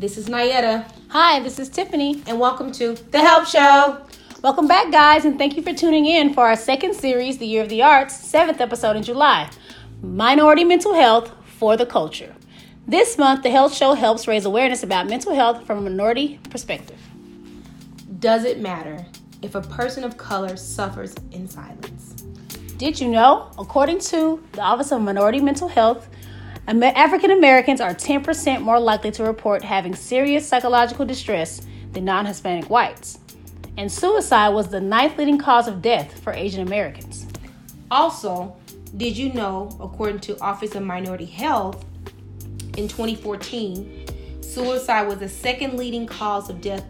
This is Nayetta, Hi, this is Tiffany. and welcome to The Health Show. Welcome back, guys, and thank you for tuning in for our second series, The Year of the Arts, seventh episode in July Minority Mental Health for the Culture. This month, The Health Show helps raise awareness about mental health from a minority perspective. Does it matter if a person of color suffers in silence? Did you know, according to the Office of Minority Mental Health, African Americans are 10% more likely to report having serious psychological distress than non Hispanic whites. And suicide was the ninth leading cause of death for Asian Americans. Also, did you know, according to Office of Minority Health, in 2014, suicide was the second leading cause of death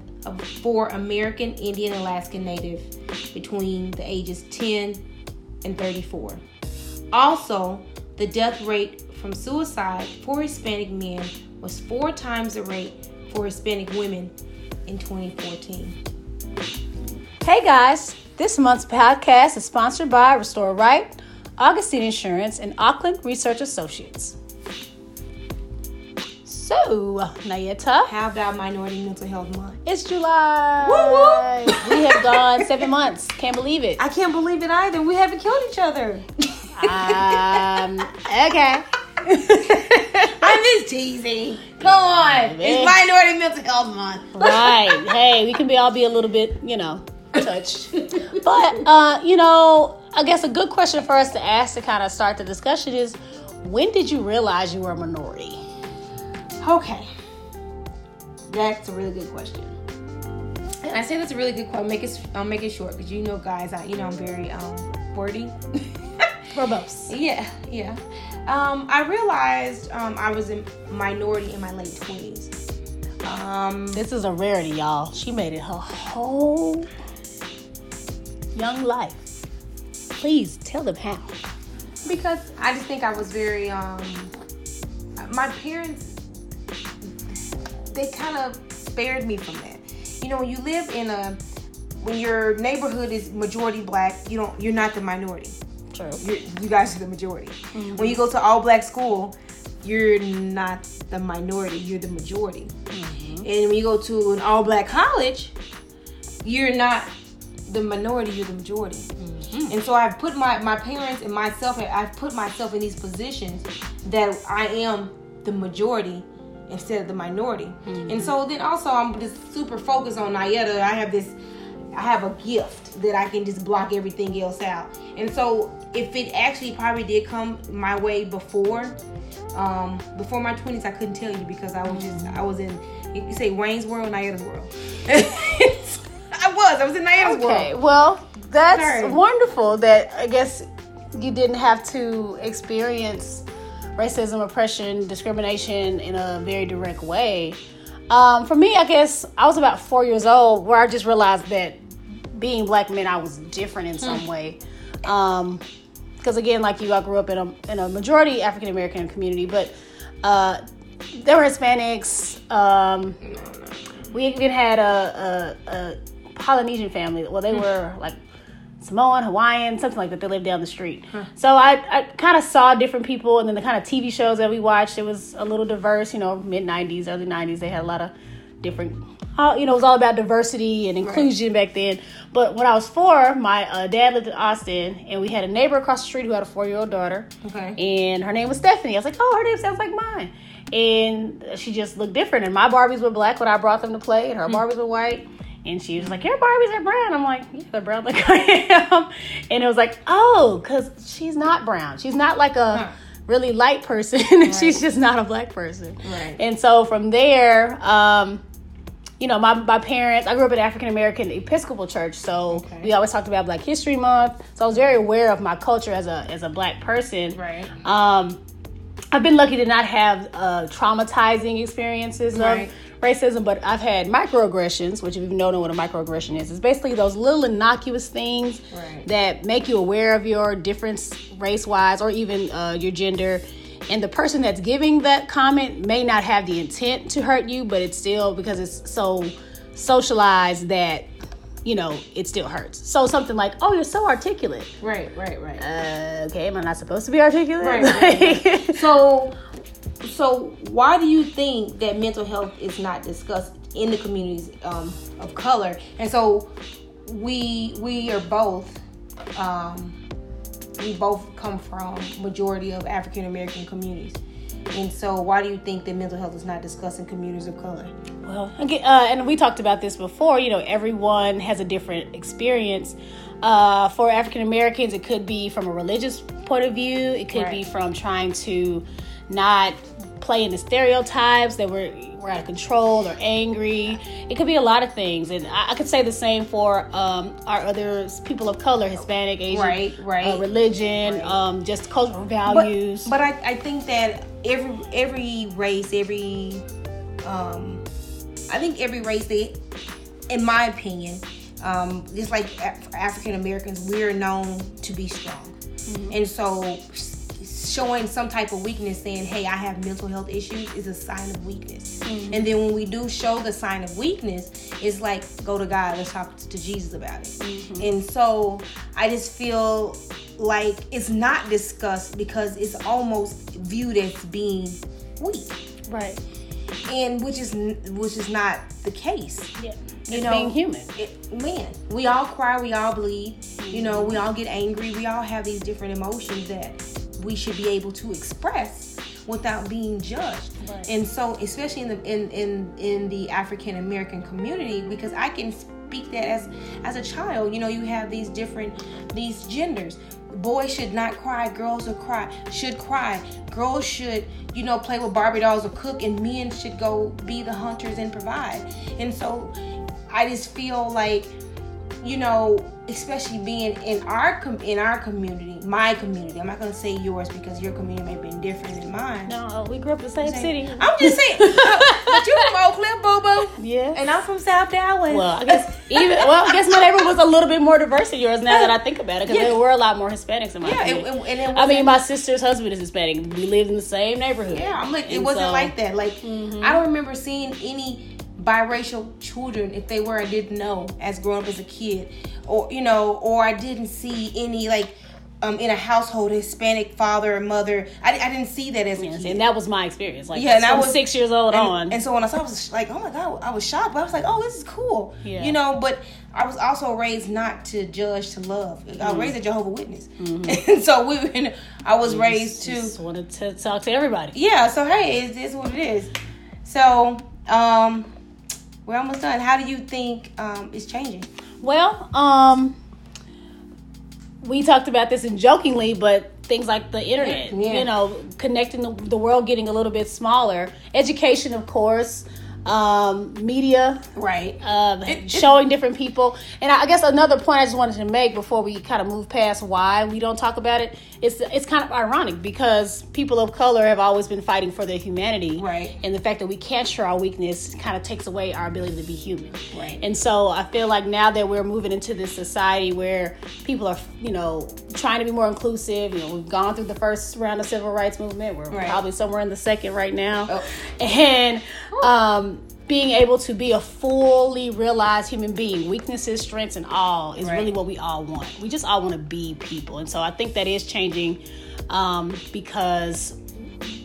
for American Indian Alaskan Native between the ages 10 and 34. Also, the death rate from suicide for Hispanic men was four times the rate for Hispanic women in 2014. Hey guys, this month's podcast is sponsored by Restore Right, Augustine Insurance, and Auckland Research Associates. So, Nayetta, How about Minority Mental Health Month? it's July. Woo We have gone seven months. Can't believe it. I can't believe it either. We haven't killed each other. Um, okay. I'm just teasing. Come on. It's Minority Mental Health Month. right. Hey, we can be all be a little bit, you know, touched. But uh, you know, I guess a good question for us to ask to kind of start the discussion is when did you realize you were a minority? Okay. That's a really good question. And I say that's a really good question. Make it I'll make it short because you know guys, I you know I'm very um wordy. Verbose. yeah, yeah. Um, I realized um, I was a minority in my late twenties. Um, This is a rarity, y'all. She made it her whole young life. Please tell them how. because I just think I was very um my parents they kind of spared me from that. You know, when you live in a when your neighborhood is majority black, you don't you're not the minority. True. You're, you guys are the majority. Mm-hmm. When you go to all black school, you're not the minority, you're the majority. Mm-hmm. And when you go to an all black college, you're not the minority, you're the majority. Mm-hmm. And so I've put my, my parents and myself, I've put myself in these positions that I am the majority instead of the minority. And so then also I'm just super focused on Nayetta. I have this, I have a gift that I can just block everything else out. And so if it actually probably did come my way before, um, before my 20s, I couldn't tell you because I was just, I was in, you say Wayne's world, Nayetta's world. I was, I was in Nayetta's Okay, world. well, that's Sorry. wonderful that I guess you didn't have to experience racism, oppression, discrimination in a very direct way. Um, for me, I guess I was about four years old where I just realized that being black meant I was different in some way. Um, because again, like you, I grew up in a in a majority African American community, but uh, there were Hispanics. Um, we even had a, a, a Polynesian family. Well, they were like Samoan, Hawaiian, something like that. They lived down the street. So I, I kind of saw different people, and then the kind of TV shows that we watched, it was a little diverse. You know, mid '90s, early '90s, they had a lot of different. Uh, you know, it was all about diversity and inclusion back then. But when I was four, my uh, dad lived in Austin, and we had a neighbor across the street who had a four-year-old daughter Okay. and her name was Stephanie. I was like, oh, her name sounds like mine. And she just looked different. And my Barbies were black when I brought them to play, and her Barbies were white. And she was like, your Barbies are brown. I'm like, yeah, they're brown like I am. And it was like, oh, because she's not brown. She's not like a Huh. really light person. she's just not a black person. Right. And so from there, um, you know, my, my parents, I grew up in African American Episcopal church, so Okay. we always talked about Black History Month. So I was very aware of my culture as a as a black person. Right. Um, I've been lucky to not have uh, traumatizing experiences Right. of racism, but I've had microaggressions, which if you don't know what a microaggression is, it's basically those little innocuous things Right. that make you aware of your difference race wise or even uh, your gender. And the person that's giving that comment may not have the intent to hurt you, but it's still because it's so socialized that you know it still hurts. So something like, "Oh, you're so articulate." Right, right, right. Uh, okay, am I not supposed to be articulate? Right, right, So, so why do you think that mental health is not discussed in the communities um, of color? And so we we are both um, we both come from majority of African American communities. And so, why do you think that mental health is not discussed in communities of color? Well, again, uh, and we talked about this before. You know, everyone has a different experience. Uh, for African Americans, it could be from a religious point of view. It could right. be from trying to not play in the stereotypes that we're we're out of control or angry. It could be a lot of things, and I, I could say the same for um, our other people of color, Hispanic, Asian, right, right, uh, religion, right. Um, just cultural values. But, but I, I think that every every race, every um, I think every race, they, in my opinion, um, just like African Americans, we're known to be strong, mm-hmm. and so showing some type of weakness saying hey i have mental health issues is a sign of weakness. Mm-hmm. and then when we do show the sign of weakness it's like go to god let's talk to jesus about it. Mm-hmm. and so i just feel like it's not discussed because it's almost viewed as being weak. Right. And which is which is not the case. Yeah. You it's know being human. it, man we all cry we all bleed you know we all get angry we all have these different emotions that we should be able to express without being judged. Right. And so, especially in the in in in the African American community, because I can speak that as as a child. You know, you have these different these genders. Boys should not cry. Girls should cry. Should cry. Girls should, you know, play with Barbie dolls or cook, and men should go be the hunters and provide. And so, I just feel like, you know, especially being in our com- in our community, my community. I'm not gonna say yours because your community may have been different than mine. No, we grew up in the same city. I'm just saying, but you from Oakland, Bobo. Yeah. And I'm from South Dallas. Well, I guess even well, I guess my neighborhood was a little bit more diverse than yours. Now that I think about it, because yeah. there were a lot more Hispanics in my. Yeah, and, and, and I mean, my sister's husband is Hispanic. We lived in the same neighborhood. Yeah, I'm like, it wasn't so, like that. Like, mm-hmm. I don't remember seeing any biracial children if they were I didn't know as growing up as a kid or you know or I didn't see any like um, in a household, Hispanic father or mother. I, I didn't see that as a yes, kid. And that was my experience. Like, yeah, and I was six years old and, on. And so when I saw, I was like, oh my god, I was shocked. But I was like, oh, this is cool. Yeah. You know, but I was also raised not to judge, to love. Mm-hmm. I was raised a Jehovah Witness, mm-hmm. and so we. I was you raised just, to just wanted to talk to everybody. Yeah. So hey, it is what it is. So um, we're almost done. How do you think um, it's changing? Well, um we talked about this and jokingly, but things like the internet, yeah. you know, connecting the, the world getting a little bit smaller. Education, of course, um, media, right? Uh, it, showing different people, and I guess another point I just wanted to make before we kind of move past why we don't talk about it. It's it's kind of ironic because people of color have always been fighting for their humanity, right? And the fact that we can't show our weakness kind of takes away our ability to be human, right? And so I feel like now that we're moving into this society where people are, you know, trying to be more inclusive. You know, we've gone through the first round of civil rights movement. We're right. probably somewhere in the second right now, oh. and um, being able to be a fully realized human being, weaknesses, strengths, and all is right. really what we all want. We just all want to be people, and so I think that is changing um, because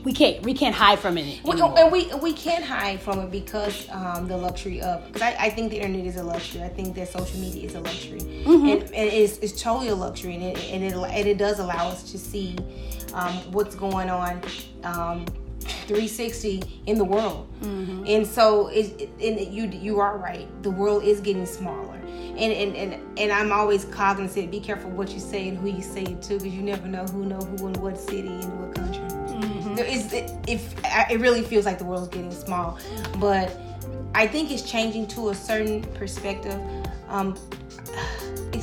we can't we can't hide from it and we we can't hide from it because um, the luxury of because I, I think the internet is a luxury i think that social media is a luxury mm-hmm. and, and, it's, it's totally a luxury and it, and it, and it does allow us to see um, what's going on um, 360 in the world. Mm-hmm. And so it, and you you are right. The world is getting smaller. And and, and, and I'm always cognizant, be careful what you say and who you say it to because you never know who know who in what city and what country. Mm-hmm. There is it, if it really feels like the world's getting small, but I think it's changing to a certain perspective. Um,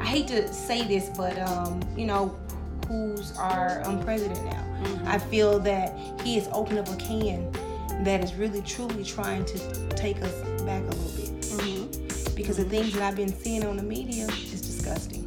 I hate to say this, but um, you know, who's our um, president now? Mm-hmm. I feel that he has opened up a can that is really truly trying to take us back a little bit. Mm-hmm. Because the things that I've been seeing on the media is disgusting.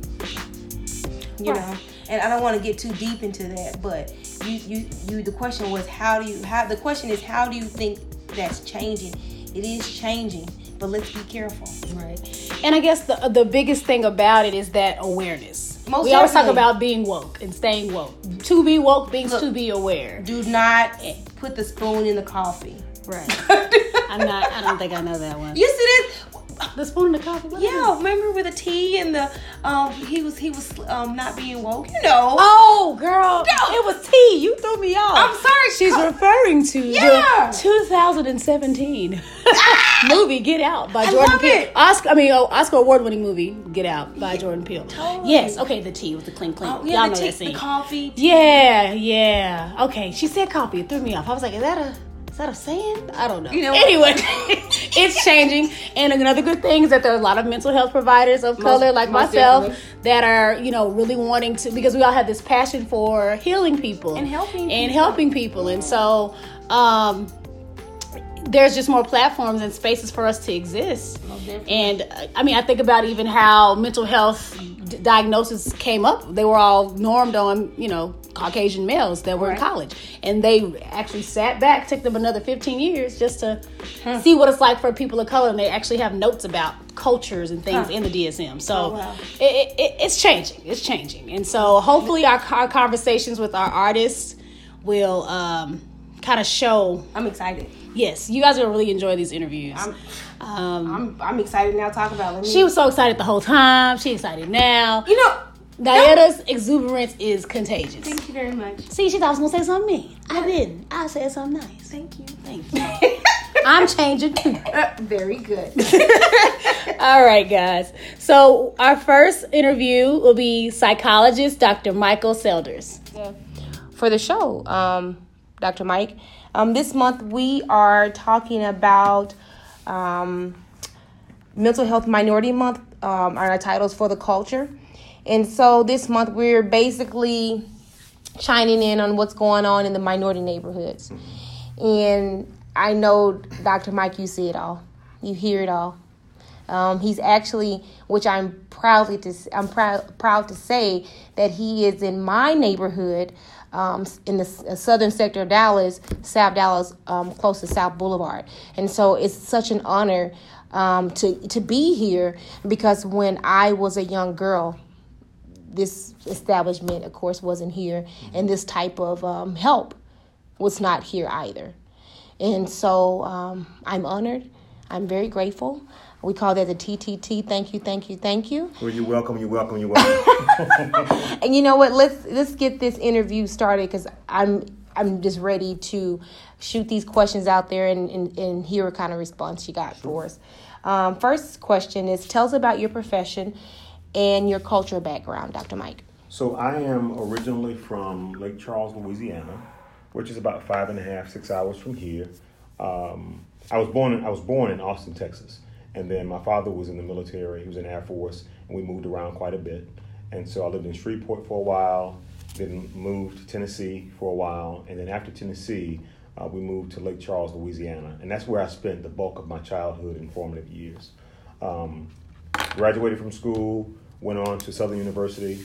You right. know, and I don't want to get too deep into that, but you, you, you. The question was how do you? How the question is how do you think that's changing? It is changing, but let's be careful. Right. And I guess the the biggest thing about it is that awareness most we always talk about being woke and staying woke. To be woke means Look, to be aware. Do not eh. put the spoon in the coffee. Right. I'm not. I don't think I know that one. You see this? The spoon in the coffee. What Yeah, remember with the tea and the um he was he was um not being woke. You know. Oh, girl, No. it was tea. You threw me off. I'm sorry. She's co- referring to Yeah. the 2017 movie Get Out by I Jordan love Peele. it. Oscar, I mean, oh, Oscar award-winning movie Get Out by Jordan Peele. totally. Yes. Okay, the tea with the clink clink. Oh, yeah, Y'all the, know tea, that scene. the coffee. Yeah, yeah. Okay, she said coffee. It threw me off. I was like, is that a is that a saying? I don't know. You know- anyway, it's changing. And another good thing is that there are a lot of mental health providers of color like myself definitely. that are, you know, really wanting to because we all have this passion for healing people And helping and people. helping people. And so um there's just more platforms and spaces for us to exist. And uh, I mean, I think about even how mental health d- diagnosis came up. They were all normed on, you know, Caucasian males that were in college. And they actually sat back, took them another 15 years just to see what it's like for people of color. And they actually have notes about cultures and things Huh. in the DSM. So Oh, wow. it, it, it's changing. It's changing. And so hopefully our, our conversations with our artists will um, kind of show I'm excited. Yes, you guys are gonna really enjoy these interviews. I'm um, I'm I'm excited now. Talk about. Me, she was so excited the whole time. She excited now. You know. Diana's exuberance is contagious. Thank you very much. See, she thought I was gonna say something mean. I didn't. I said something nice. Thank you. Thank you. I'm changing too. Uh, very good. All right, guys. So our first interview will be psychologist Dr. Michael Selders. for the show, um, Dr. Mike. Um, this month we are talking about um, Mental Health Minority Month. Um, our titles for the culture, and so this month we're basically chiming in on what's going on in the minority neighborhoods. And I know, Dr. Mike, you see it all. You hear it all. Um, he's actually, which I'm proudly to, I'm proud proud to say that he is in my neighborhood, um, in the uh, southern sector of Dallas, South Dallas, um, close to South Boulevard, and so it's such an honor um, to to be here because when I was a young girl, this establishment, of course, wasn't here, and this type of um, help was not here either. And so um, I'm honored. I'm very grateful. We call that the TTT. Thank you, thank you, thank you. Well, you're welcome. You're welcome. You're welcome. And you know what? Let's let's get this interview started because I'm I'm just ready to shoot these questions out there and, and, and hear what kind of response you got for us. Um, first question is: Tell us about your profession and your cultural background, Dr. Mike. so I am originally from Lake Charles, Louisiana, which is about five and a half, six hours from here. Um, I was born. In, I was born in Austin, Texas, and then my father was in the military. He was in Air Force, and we moved around quite a bit. And so I lived in Shreveport for a while, then moved to Tennessee for a while, and then after Tennessee, uh, we moved to Lake Charles, Louisiana, and that's where I spent the bulk of my childhood and formative years. Um, graduated from school, went on to Southern University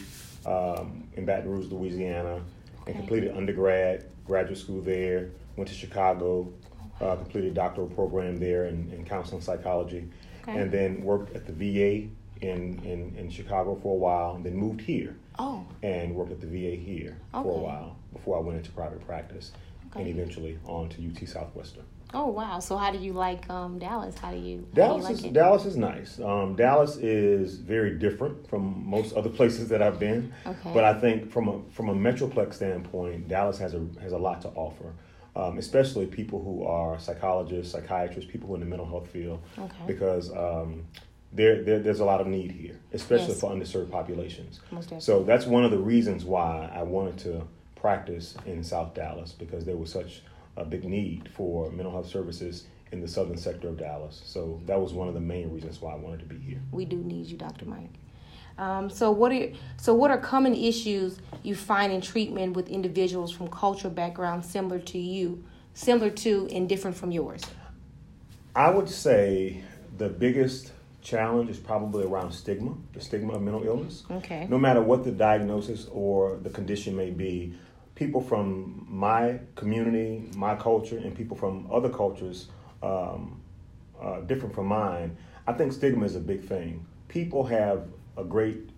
um, in Baton Rouge, Louisiana, and completed undergrad, graduate school there. Went to Chicago, uh, completed a doctoral program there in, in counseling psychology, Okay. and then worked at the VA in, in, in Chicago for a while, and then moved here Oh, and worked at the VA here for a while before I went into private practice and eventually on to UT Southwestern. Oh wow. So how do you like um, Dallas? How do you how Dallas do you is it? Dallas is nice. Um, Dallas is very different from most other places that I've been. Okay. But I think from a from a metroplex standpoint, Dallas has a has a lot to offer, um, especially people who are psychologists, psychiatrists, people who are in the mental health field, Okay. because um, there, there there's a lot of need here, especially Yes. for underserved populations. Most definitely. So that's one of the reasons why I wanted to practice in South Dallas because there was such a big need for mental health services in the southern sector of Dallas. So that was one of the main reasons why I wanted to be here. we do need you, Dr. Mike. Um, so what are so what are common issues you find in treatment with individuals from cultural backgrounds similar to you, similar to and different from yours? I would say the biggest challenge is probably around stigma, the stigma of mental illness. Okay. No matter what the diagnosis or the condition may be, people from my community, my culture, and people from other cultures um, uh, different from mine, I think stigma is a big thing. People have a great,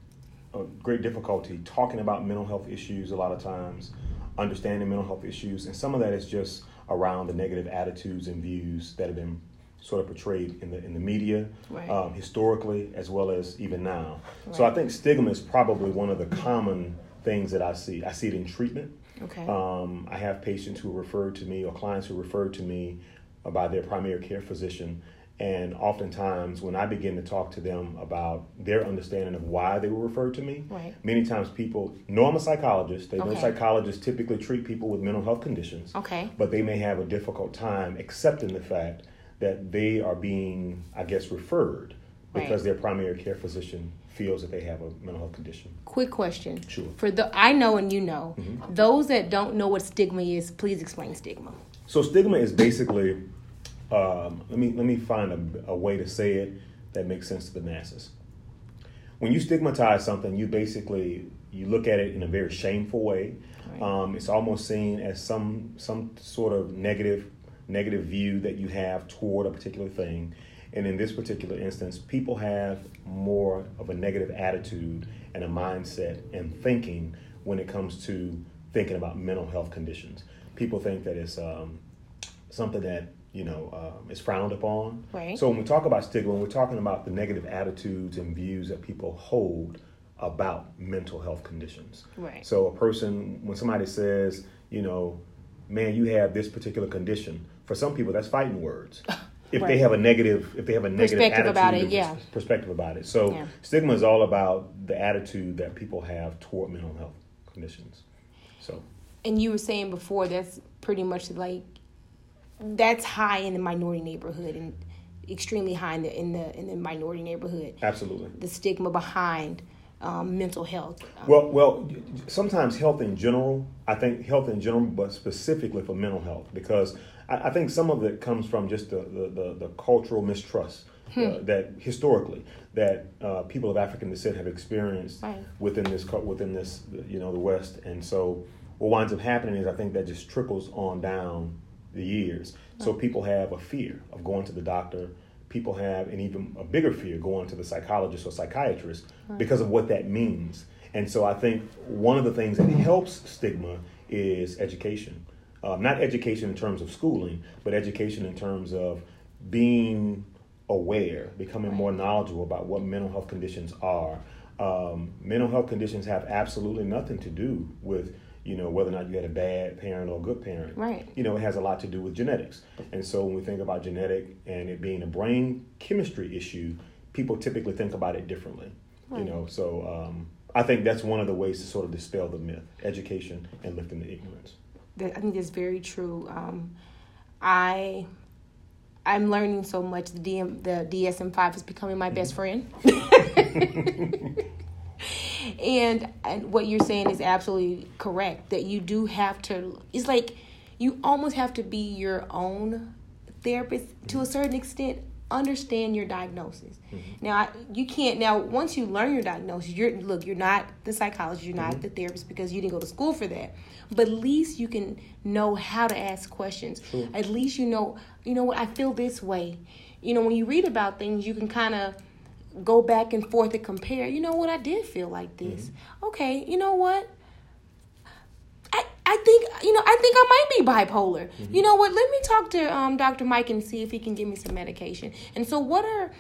a great difficulty talking about mental health issues a lot of times, understanding mental health issues, and some of that is just around the negative attitudes and views that have been sort of portrayed in the in the media Right. um, historically as well as even now. So I think stigma is probably one of the common things that I see. I see it in treatment. Okay. Um, I have patients who refer to me or clients who refer to me by their primary care physician. And oftentimes, when I begin to talk to them about their understanding of why they were referred to me, Right. many times people know I'm a psychologist. They know psychologists typically treat people with mental health conditions Okay. but they may have a difficult time accepting the fact that they are being, I guess, referred because Right. their primary care physician feels that they have a mental health condition. Quick question. Sure. For the I know and you know, Mm-hmm. those that don't know what stigma is, please explain stigma. So stigma is basically, um, let me let me find a, a way to say it that makes sense to the masses. When you stigmatize something, you basically you look at it in a very shameful way. Right. Um, it's almost seen as some some sort of negative negative view that you have toward a particular thing. And in this particular instance, people have more of a negative attitude and a mindset and thinking when it comes to thinking about mental health conditions. People think that it's um, something that you know um, is frowned upon. Right. So when we talk about stigma, when we're talking about the negative attitudes and views that people hold about mental health conditions. Right. So a person, when somebody says, you know, man, you have this particular condition, for some people that's fighting words. If they have a negative, if they have a negative Perspective about attitude it, yeah. pers- perspective about it. So Yeah. stigma is all about the attitude that people have toward mental health conditions. So And you were saying before that's pretty much like that's high in the minority neighborhood and extremely high in the in the in the minority neighborhood. absolutely. The stigma behind um, mental health. Um, Well, well, sometimes health in general. I think health in general, but specifically for mental health, because I, I think some of it comes from just the the, the, the cultural mistrust uh, that historically that uh, people of African descent have experienced Right. within this within this you know the West, and so what winds up happening is I think that just trickles on down the years. So people have a fear of going to the doctor. People have an even a bigger fear going to the psychologist or psychiatrist because of what that means. And so I think one of the things that helps stigma is education. Um, not education in terms of schooling, but education in terms of being aware, becoming more knowledgeable about what mental health conditions are. Um, mental health conditions have absolutely nothing to do with you know whether or not you had a bad parent or a good parent. Right. You know, it has a lot to do with genetics. And so when we think about genetic and it being a brain chemistry issue, people typically think about it differently. Right. You know, so um, I think that's one of the ways to sort of dispel the myth: education and lifting the ignorance. that I think that's very true. Um, I I'm learning so much. The DM the DSM five is becoming my best friend. and and what you're saying is absolutely correct. That you do have to. It's like you almost have to be your own therapist to a certain extent. Understand your diagnosis. Mm-hmm. Now I, you can't. Now once you learn your diagnosis, you're look. You're not the psychologist. You're not mm-hmm. the therapist because you didn't go to school for that. But at least you can know how to ask questions. At least you know. You know what? I feel this way. You know when you read about things, you can kind of go back and forth and compare. You know what? I did feel like this. Okay. You know what? I, I think you know I think I might be bipolar. You know what? Let me talk to um, Dr. Mike and see if he can give me some medication. And so, what are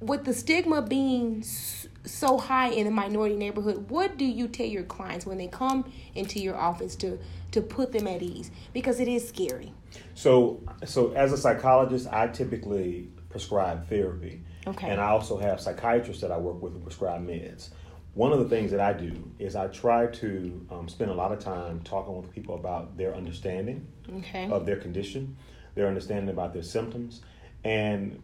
with the stigma being so high in the minority neighborhood? What do you tell your clients when they come into your office to to put them at ease? Because it is scary. So, so as a psychologist, I typically prescribe therapy, Okay. and I also have psychiatrists that I work with who prescribe meds. One of the things that I do is I try to um, spend a lot of time talking with people about their understanding Okay. of their condition, their understanding about their symptoms, and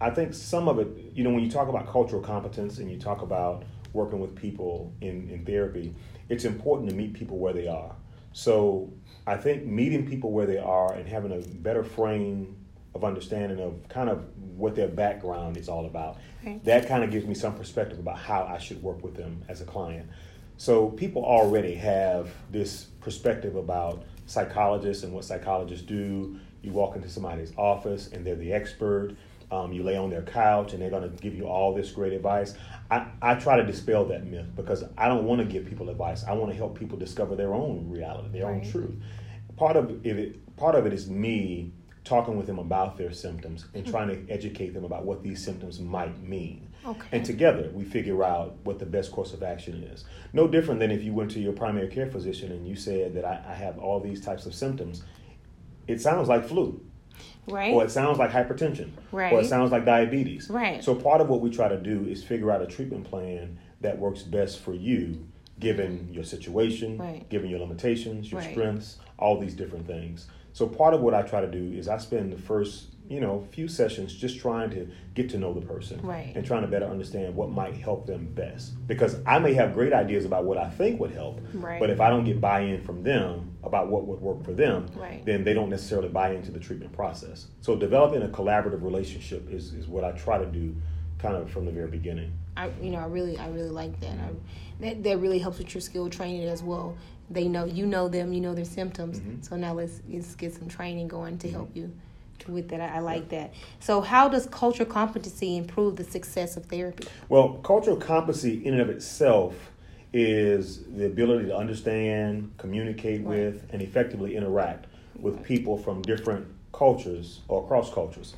I think some of it, you know, when you talk about cultural competence and you talk about working with people in, in therapy, it's important to meet people where they are. So I think meeting people where they are and having a better frame of understanding of kind of what their background is all about, Right. that kind of gives me some perspective about how I should work with them as a client. So people already have this perspective about psychologists and what psychologists do. You walk into somebody's office and they're the expert. Um, you lay on their couch and they're going to give you all this great advice. I, I try to dispel that myth because I don't want to give people advice. I want to help people discover their own reality, their own truth. part of it, part of it is me talking with them about their symptoms and mm-hmm. trying to educate them about what these symptoms might mean. Okay. And together we figure out what the best course of action is. No different than if you went to your primary care physician and you said that I, I have all these types of symptoms. It sounds like flu. Right. Or it sounds like hypertension. Right. Or it sounds like diabetes. Right. So part of what we try to do is figure out a treatment plan that works best for you, given your situation, Right. given your limitations, your Right. strengths, all these different things. So part of what I try to do is I spend the first, you know, few sessions just trying to get to know the person Right. and trying to better understand what might help them best. Because I may have great ideas about what I think would help, Right. but if I don't get buy-in from them about what would work for them, Right. then they don't necessarily buy into the treatment process. So developing a collaborative relationship is, is what I try to do kind of from the very beginning. I, you know, I really, I really like that. I, that that really helps with your skill training as well. They know you know them, you know their symptoms. Mm-hmm. So now let's let's get some training going to help you with that. I, I like that. So how does cultural competency improve the success of therapy? Well, cultural competency in and of itself is the ability to understand, communicate Right. with, and effectively interact with people from different cultures or cross cultures.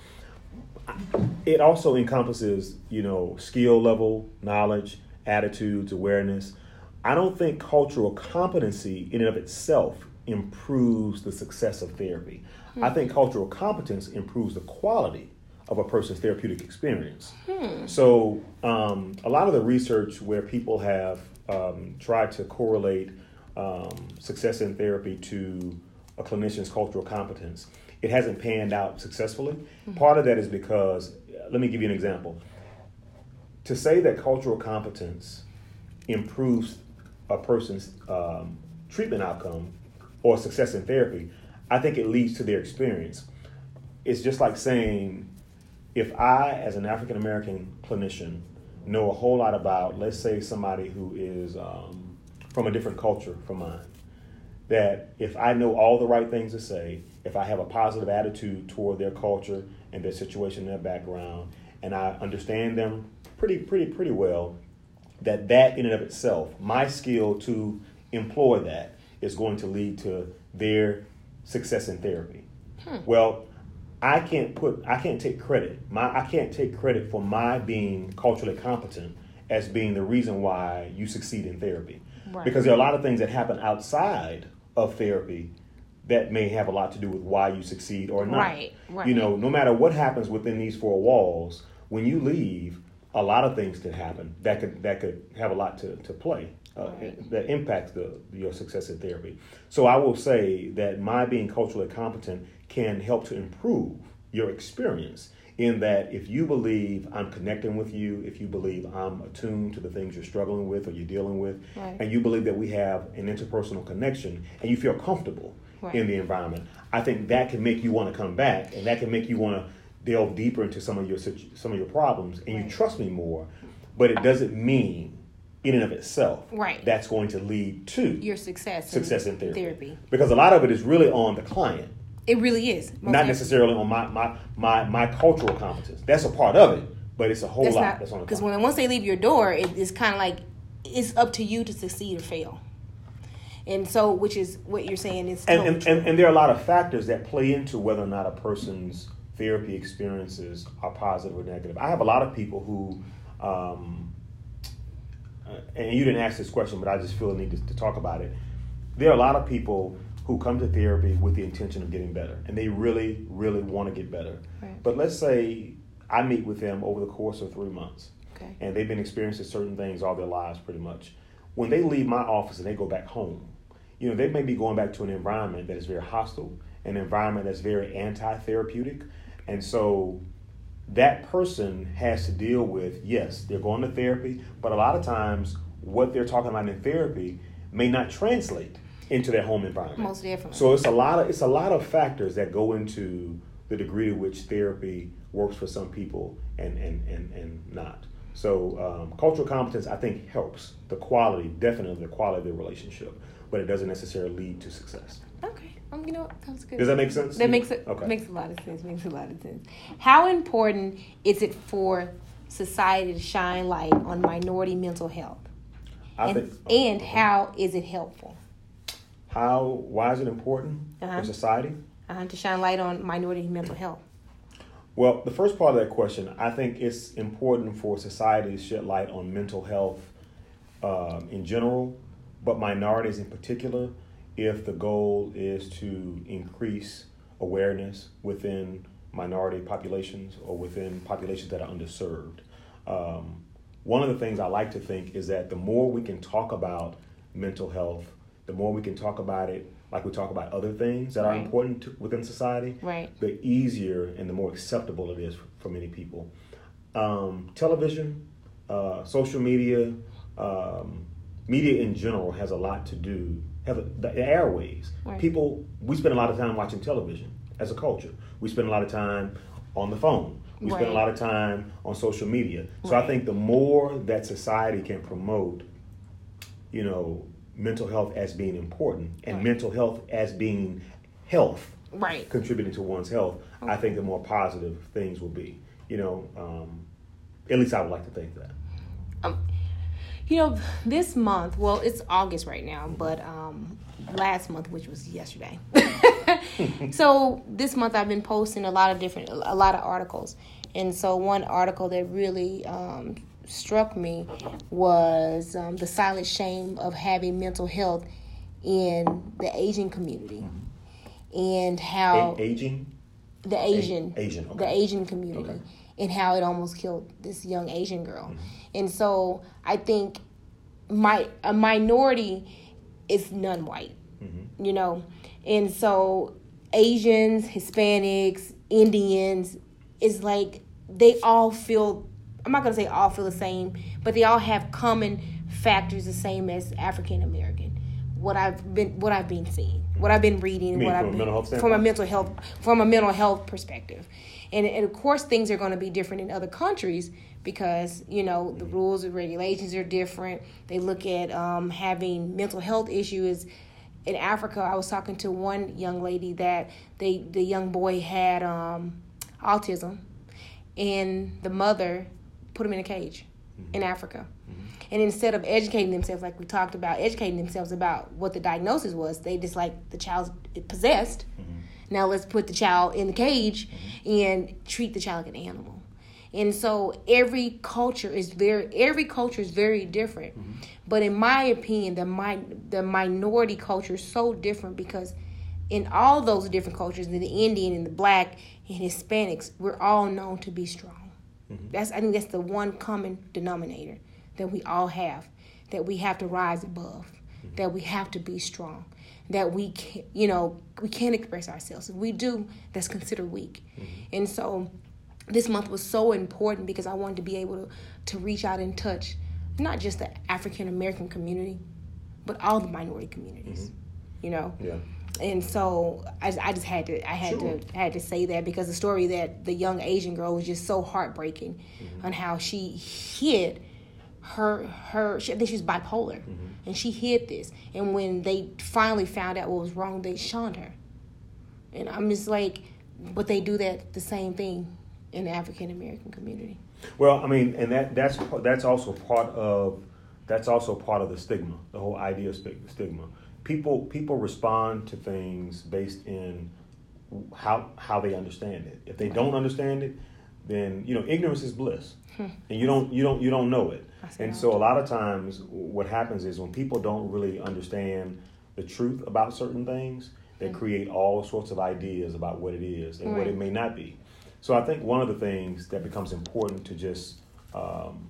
It also encompasses, you know, skill level, knowledge, attitudes, awareness. I don't think cultural competency in and of itself improves the success of therapy. I think cultural competence improves the quality of a person's therapeutic experience. So, um, a lot of the research where people have um, tried to correlate um, success in therapy to a clinician's cultural competence, it hasn't panned out successfully. Part of that is because, let me give you an example. To say that cultural competence improves a person's um, treatment outcome or success in therapy, I think it leads to their experience. It's just like saying, if I, as an African American clinician, know a whole lot about, let's say, somebody who is um, from a different culture from mine, that if I know all the right things to say, if I have a positive attitude toward their culture and their situation, their background, and I understand them pretty, pretty, pretty well, that that in and of itself, my skill to employ that is going to lead to their success in therapy. Hmm. Well, I can't put I can't take credit. My I can't take credit for my being culturally competent as being the reason why you succeed in therapy. Right. Because there are a lot of things that happen outside of therapy that may have a lot to do with why you succeed or not. Right, right. You know, no matter what happens within these four walls, when you leave, a lot of things could happen that could that could have a lot to, to play uh, Right. that impacts the your success in therapy. So I will say that my being culturally competent can help to improve your experience in that if you believe I'm connecting with you, if you believe I'm attuned to the things you're struggling with or you're dealing with, Right. and you believe that we have an interpersonal connection and you feel comfortable Right. in the environment, I think that can make you want to come back and that can make you want to delve deeper into some of your some of your problems and Right. you trust me more. But it doesn't mean in and of itself Right. that's going to lead to Your success. success in therapy. Therapy. Because a lot of it is really on the client, It really is. Not necessarily on my, my my my cultural competence. That's a part of it, but it's a whole That's lot not that's on because when once they leave your door, it, it's kind of like it's up to you to succeed or fail. And so, which is what you're saying is and, and, and, and there are a lot of factors that play into whether or not a person's therapy experiences are positive or negative. I have a lot of people who, um, and you didn't ask this question, but I just feel a need to, to talk about it. There are a lot of people who come to therapy with the intention of getting better, and they really, really want to get better. Right. But let's say I meet with them over the course of three months okay. and they've been experiencing certain things all their lives pretty much. When they leave my office and they go back home, you know, they may be going back to an environment that is very hostile, an environment that's very anti-therapeutic. And so that person has to deal with, yes, they're going to therapy, but a lot of times what they're talking about in therapy may not translate into their home environment. Most definitely. So it's a lot of it's a lot of factors that go into the degree to which therapy works for some people and and and, and not. So um, cultural competence, I think, helps the quality, definitely the quality of the relationship, but it doesn't necessarily lead to success. Um, you know? That was good. Does that make sense? That makes it Okay. makes a lot of sense. Makes a lot of sense. How important is it for society to shine light on minority mental health? I And, think, and how is it helpful? How? Why is it important Uh-huh. for society? Uh-huh, to shine light on minority mental health. Well, the first part of that question, I think it's important for society to shed light on mental health um, in general, but minorities in particular, if the goal is to increase awareness within minority populations or within populations that are underserved. Um, one of the things I like to think is that the more we can talk about mental health, the more we can talk about it like we talk about other things that are important to, within society, Right. the easier and the more acceptable it is for, for many people. Um, television, uh, social media, um, media in general has a lot to do. Have the airways. Right. People, we spend a lot of time watching television as a culture. We spend a lot of time on the phone. We spend a lot of time on social media. So I think the more that society can promote, you know, mental health as being important and Right. mental health as being health Right. contributing to one's health, I think the more positive things will be. You know, um, at least I would like to think that. You know, this month, well, it's August right now, but um, last month, which was yesterday. so this month, I've been posting a lot of different, a lot of articles, and so one article that really um, struck me was um, the silent shame of having mental health in the Asian community, and how A- aging, the Asian, Asian, the. Asian community, Okay. And how it almost killed this young Asian girl. And so I think my a minority is non-white, you know, and so Asians, Hispanics, Indians is like they all feel. I'm not gonna say all feel the same, but they all have common factors the same as African American. What I've been, what I've been seeing, what I've been reading, what I've been mental health from a mental health from a mental health perspective and, and of course things are going to be different in other countries because you know the rules and regulations are different. They look at um, having mental health issues. In africa i was talking to one young lady that they the young boy had um, autism. And the mother put him in a cage in africa. And instead of educating themselves like we talked about educating themselves about what the diagnosis was they just like the child's possessed now let's put the child in the cage mm-hmm. and treat the child like an animal. And so every culture is very every culture is very different. Mm-hmm. But in my opinion the mi- the minority culture is so different because in all those different cultures in the indian and the black and hispanics we're all known to be strong. Mm-hmm. That's I think that's the one common denominator that we all have that we have to rise above, that we have to be strong, that we can, you know we can't express ourselves. If we do, that's considered weak. Mm-hmm. And so this month was so important because I wanted to be able to to reach out and touch not just the African American community, but all the minority communities. Mm-hmm. You know, Yeah. and so I, I just had to I had Sure. to I had to say that because the story that the young Asian girl was just so heartbreaking mm-hmm. on how she hid her her she, I think she was bipolar mm-hmm. and she hid this. And when they finally found out what was wrong they shunned her. And I'm just like but they do that the same thing in the African American community. Well, I mean, and that that's that's also part of that's also part of the stigma, the whole idea of stigma. People people respond to things based in how how they understand it. If they don't understand it, then you know ignorance is bliss, hmm. and you don't you don't you don't know it. And so a lot of times, what happens is when people don't really understand the truth about certain things, they create all sorts of ideas about what it is and what it may not be. So I think one of the things that becomes important to just um,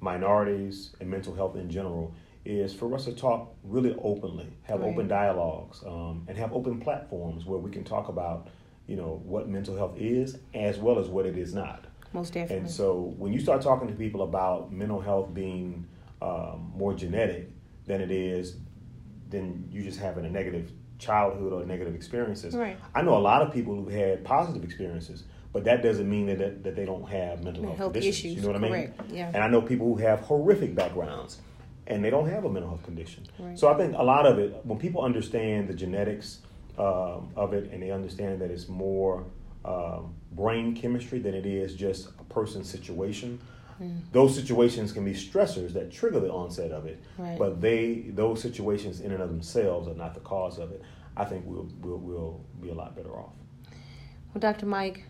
minorities and mental health in general is for us to talk really openly, have Right. open dialogues, um, and have open platforms where we can talk about, you know, what mental health is as well as what it is not. Most definitely And so when you start talking to people about mental health being um, more genetic than it is, then you just having a negative childhood or negative experiences. Right. I know a lot of people who've had positive experiences, but that doesn't mean that, that, that they don't have mental Mental health, health issues, You know what I mean? yeah. And I know people who have horrific backgrounds and they don't have a mental health condition. Right. So I think a lot of it, when people understand the genetics um, of it and they understand that it's more um, brain chemistry than it is just a person's situation, those situations can be stressors that trigger the onset of it, Right. but they those situations in and of themselves are not the cause of it. I think we'll we'll, we'll be a lot better off. Well, Dr. Mike,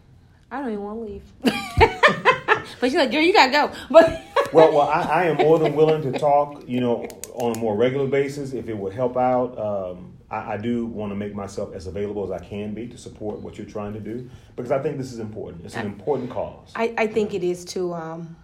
I don't even want to leave. but she's like, girl, you gotta go. But Well, well, I, I am more than willing to talk, you know, on a more regular basis if it would help out. Um, I, I do want to make myself as available as I can be to support what you're trying to do because I think this is important. It's an important cause. I, I think it is too. Um,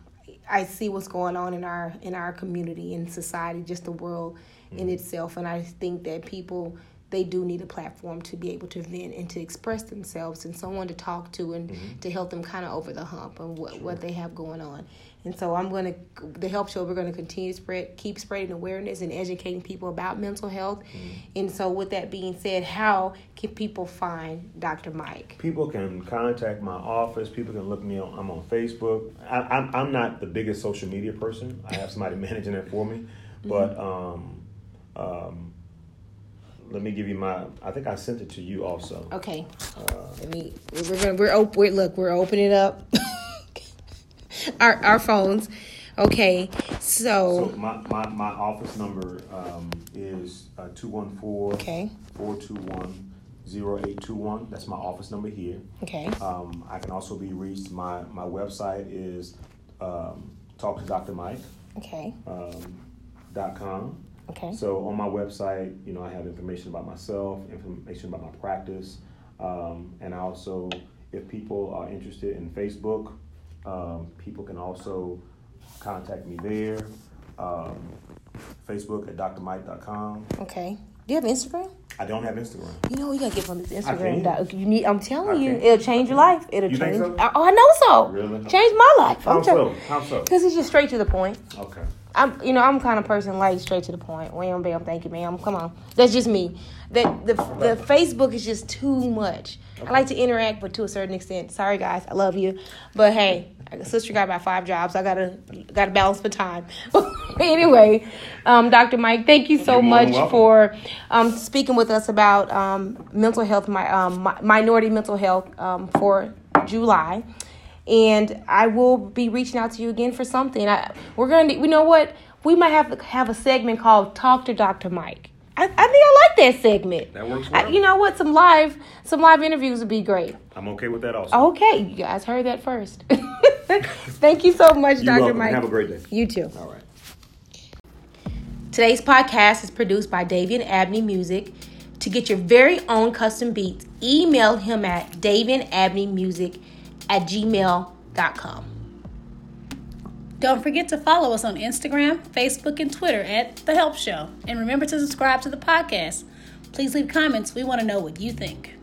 I see what's going on in our in our community in society, just the world in itself, and I think that people they do need a platform to be able to vent and to express themselves and someone to talk to and to help them kind of over the hump of what, what they have going on. And so I'm gonna the Health Show. We're gonna continue to spread, keep spreading awareness and educating people about mental health. And so, with that being said, how can people find Dr. Mike? People can contact my office. People can look me on. I'm on Facebook. I, I'm, I'm not the biggest social media person. I have somebody managing that for me. But um, um, let me give you my. I think I sent it to you also. Okay. Let me. We're gonna. We're open. Look. We're opening up our our phones. Okay. So So. my, my, my office number um, is two one four Okay. four two one zero eight two one. That's my office number here. Okay. Um, I can also be reached. My my website is um, talk to Dr. Mike. Okay. Um, dot com. Okay. So on my website, you know, I have information about myself, information about my practice, um, and I also, if people are interested in Facebook, um, people can also contact me there. Um, Facebook at drmike.com. Okay. Do you have Instagram? I don't have Instagram. You know, you gotta get on this I Instagram. doc. You need. I'm telling I you, can. it'll change your life. It'll You change. so? Oh, I know so. Really? Change my life. How I'm so? How so? Because it's just straight to the point. Okay. I'm, you know, I'm kind of person like straight to the point. Wham, bam, thank you, ma'am. Come on, that's just me. That the the Facebook is just too much. I like to interact, but to a certain extent. Sorry, guys, I love you, but hey, sister got about five jobs. I gotta gotta balance my time. anyway, um, Dr. Mike, thank you so You're much for um, speaking with us about um, mental health, my, um, mi- minority mental health um, for July and I will be reaching out to you again for something. I, we're going to, you know what? We might have to have a segment called "Talk to Dr. Mike." I, I think I like that segment. That works I, you know what? Some live, some live interviews would be great. I'm okay with that also. Okay, you guys heard that first. Thank you so much, You're Dr. welcome. Mike. Have a great day. You too. All right. Today's podcast is produced by Davian Abney Music. To get your very own custom beats, email him at davianabneymusic at gmail.com. Don't forget to follow us on Instagram, Facebook, and Twitter at The Health Show. And remember to subscribe to the podcast. Please leave comments. We want to know what you think.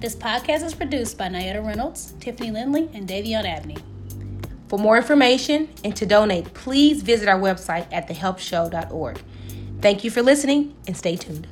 This podcast is produced by Nayetta Reynolds, Tiffany Lindley, and Davion Abney. For more information and to donate, please visit our website at thehealthshow.org. Thank you for listening and stay tuned.